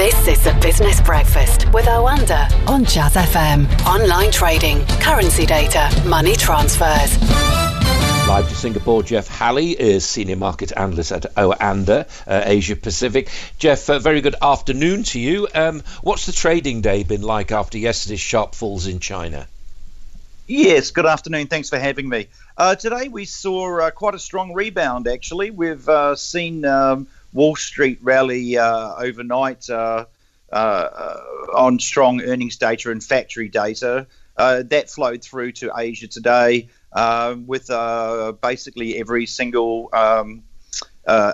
This is the Business Breakfast with Oanda on Jazz FM. Online trading, currency data, money transfers. Live to Singapore, Jeff Halley is Senior Market Analyst at Oanda, uh, Asia Pacific. Jeff, uh, very good afternoon to you. Um, what's the trading day been like after yesterday's sharp falls in China? Yes, good afternoon. Thanks for having me. Uh, today we saw uh, quite a strong rebound, actually. We've uh, seen um, Wall Street rally uh, overnight uh, uh, on strong earnings data and factory data. that flowed through to Asia today um, with basically every single um,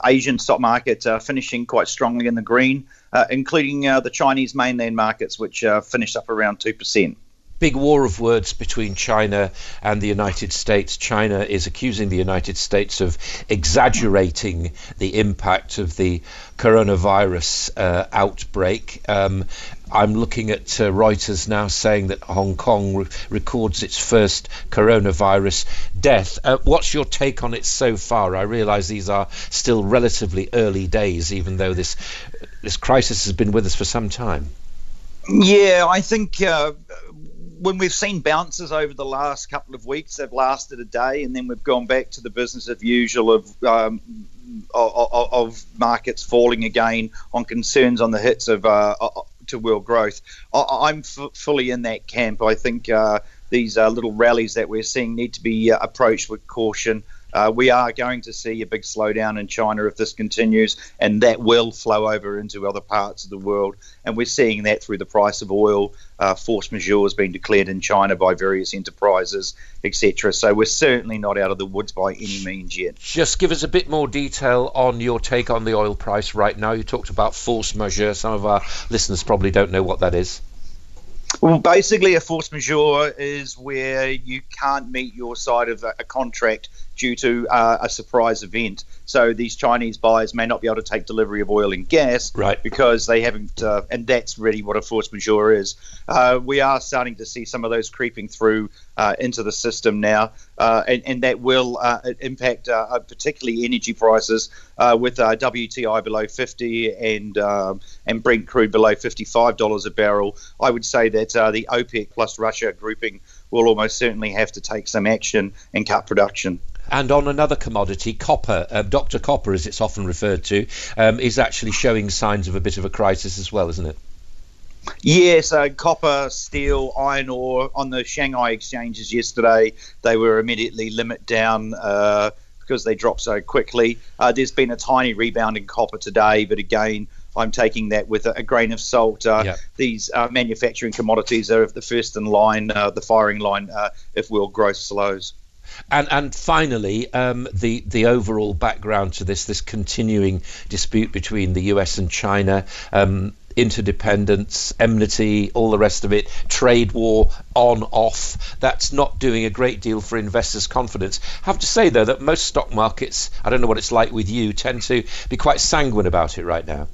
Asian stock market finishing quite strongly in the green, including the Chinese mainland markets, which finished up around 2% big war of words between China and the United States. China is accusing the United States of exaggerating the impact of the coronavirus uh, outbreak. Um, I'm looking at uh, Reuters now saying that Hong Kong re- records its first coronavirus death. Uh, what's your take on it so far? I realise these are still relatively early days, even though this this crisis has been with us for some time. Yeah, I think uh, when we've seen bounces over the last couple of weeks, they've lasted a day, and then we've gone back to the business of usual of um, of, of, markets falling again on concerns on the hits of uh, to world growth. I, am f- fully in that camp. I think uh, these uh, little rallies that we're seeing need to be uh, approached with caution. Uh, we are going to see a big slowdown in China if this continues, and that will flow over into other parts of the world. And we're seeing that through the price of oil. Uh, force majeure has been declared in China by various enterprises, etc. So we're certainly not out of the woods by any means yet. Just give us a bit more detail on your take on the oil price right now. You talked about force majeure. Some of our listeners probably don't know what that is. Well, basically, a force majeure is where you can't meet your side of a, contract due to uh, a surprise event. So these Chinese buyers may not be able to take delivery of oil and gas, right? Because they haven't, uh, and that's really what a force majeure is. Uh, we are starting to see some of those creeping through uh, into the system now, uh, and, and, that will uh, impact particularly energy prices with WTI below 50 and um, and Brent crude below 55 dollars a barrel. I would say that the OPEC plus Russia grouping will almost certainly have to take some action and cut production. And on another commodity, copper, uh, Dr. Copper, as it's often referred to, um, is actually showing signs of a bit of a crisis as well, isn't it? Yes, uh, copper, steel, iron ore on the Shanghai exchanges yesterday, they were immediately limit down. Uh, because they dropped so quickly. Uh, there's been a tiny rebound in copper today, but again, I'm taking that with a, a grain of salt. Uh, yep. These uh, manufacturing commodities are the first in line, uh, the firing line, uh, if world growth slows. And and finally, um, the the overall background to this this continuing dispute between the U.S. and China. Um, interdependence, enmity, all the rest of it, trade war on off. That's not doing a great deal for investors' confidence. I have to say though that most stock markets, I don't know what it's like with you, tend to be quite sanguine about it right now.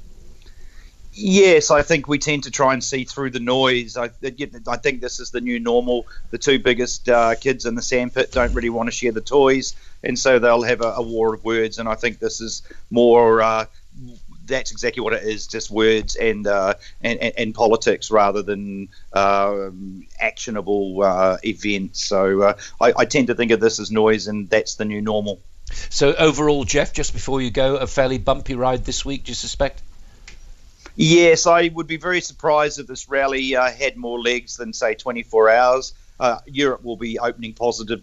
Yes, I think we tend to try and see through the noise. I, I think this is the new normal. The two biggest uh, kids in the sandpit don't really want to share the toys, and so they'll have a, a war of words. And I think this is more. Uh, that's exactly what it is, just words and uh, and, and, and, politics rather than um, actionable uh, events. So uh, I, I tend to think of this as noise, and that's the new normal. So overall, Jeff, just before you go, a fairly bumpy ride this week. Do you suspect? Yes, I would be very surprised if this rally uh, had more legs than, say, 24 hours. Uh, Europe will be opening positive,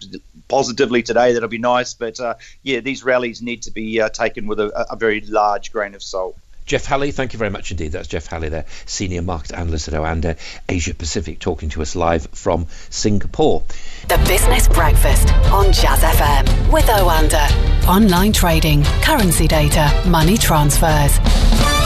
positively today. That'll be nice. But uh, yeah, these rallies need to be uh, taken with a, a, very large grain of salt. Jeff Halley, thank you very much indeed. That's Jeff Halley there, Senior Market Analyst at Oanda Asia Pacific, talking to us live from Singapore. The Business Breakfast on Jazz FM with Oanda. Online trading, currency data, money transfers.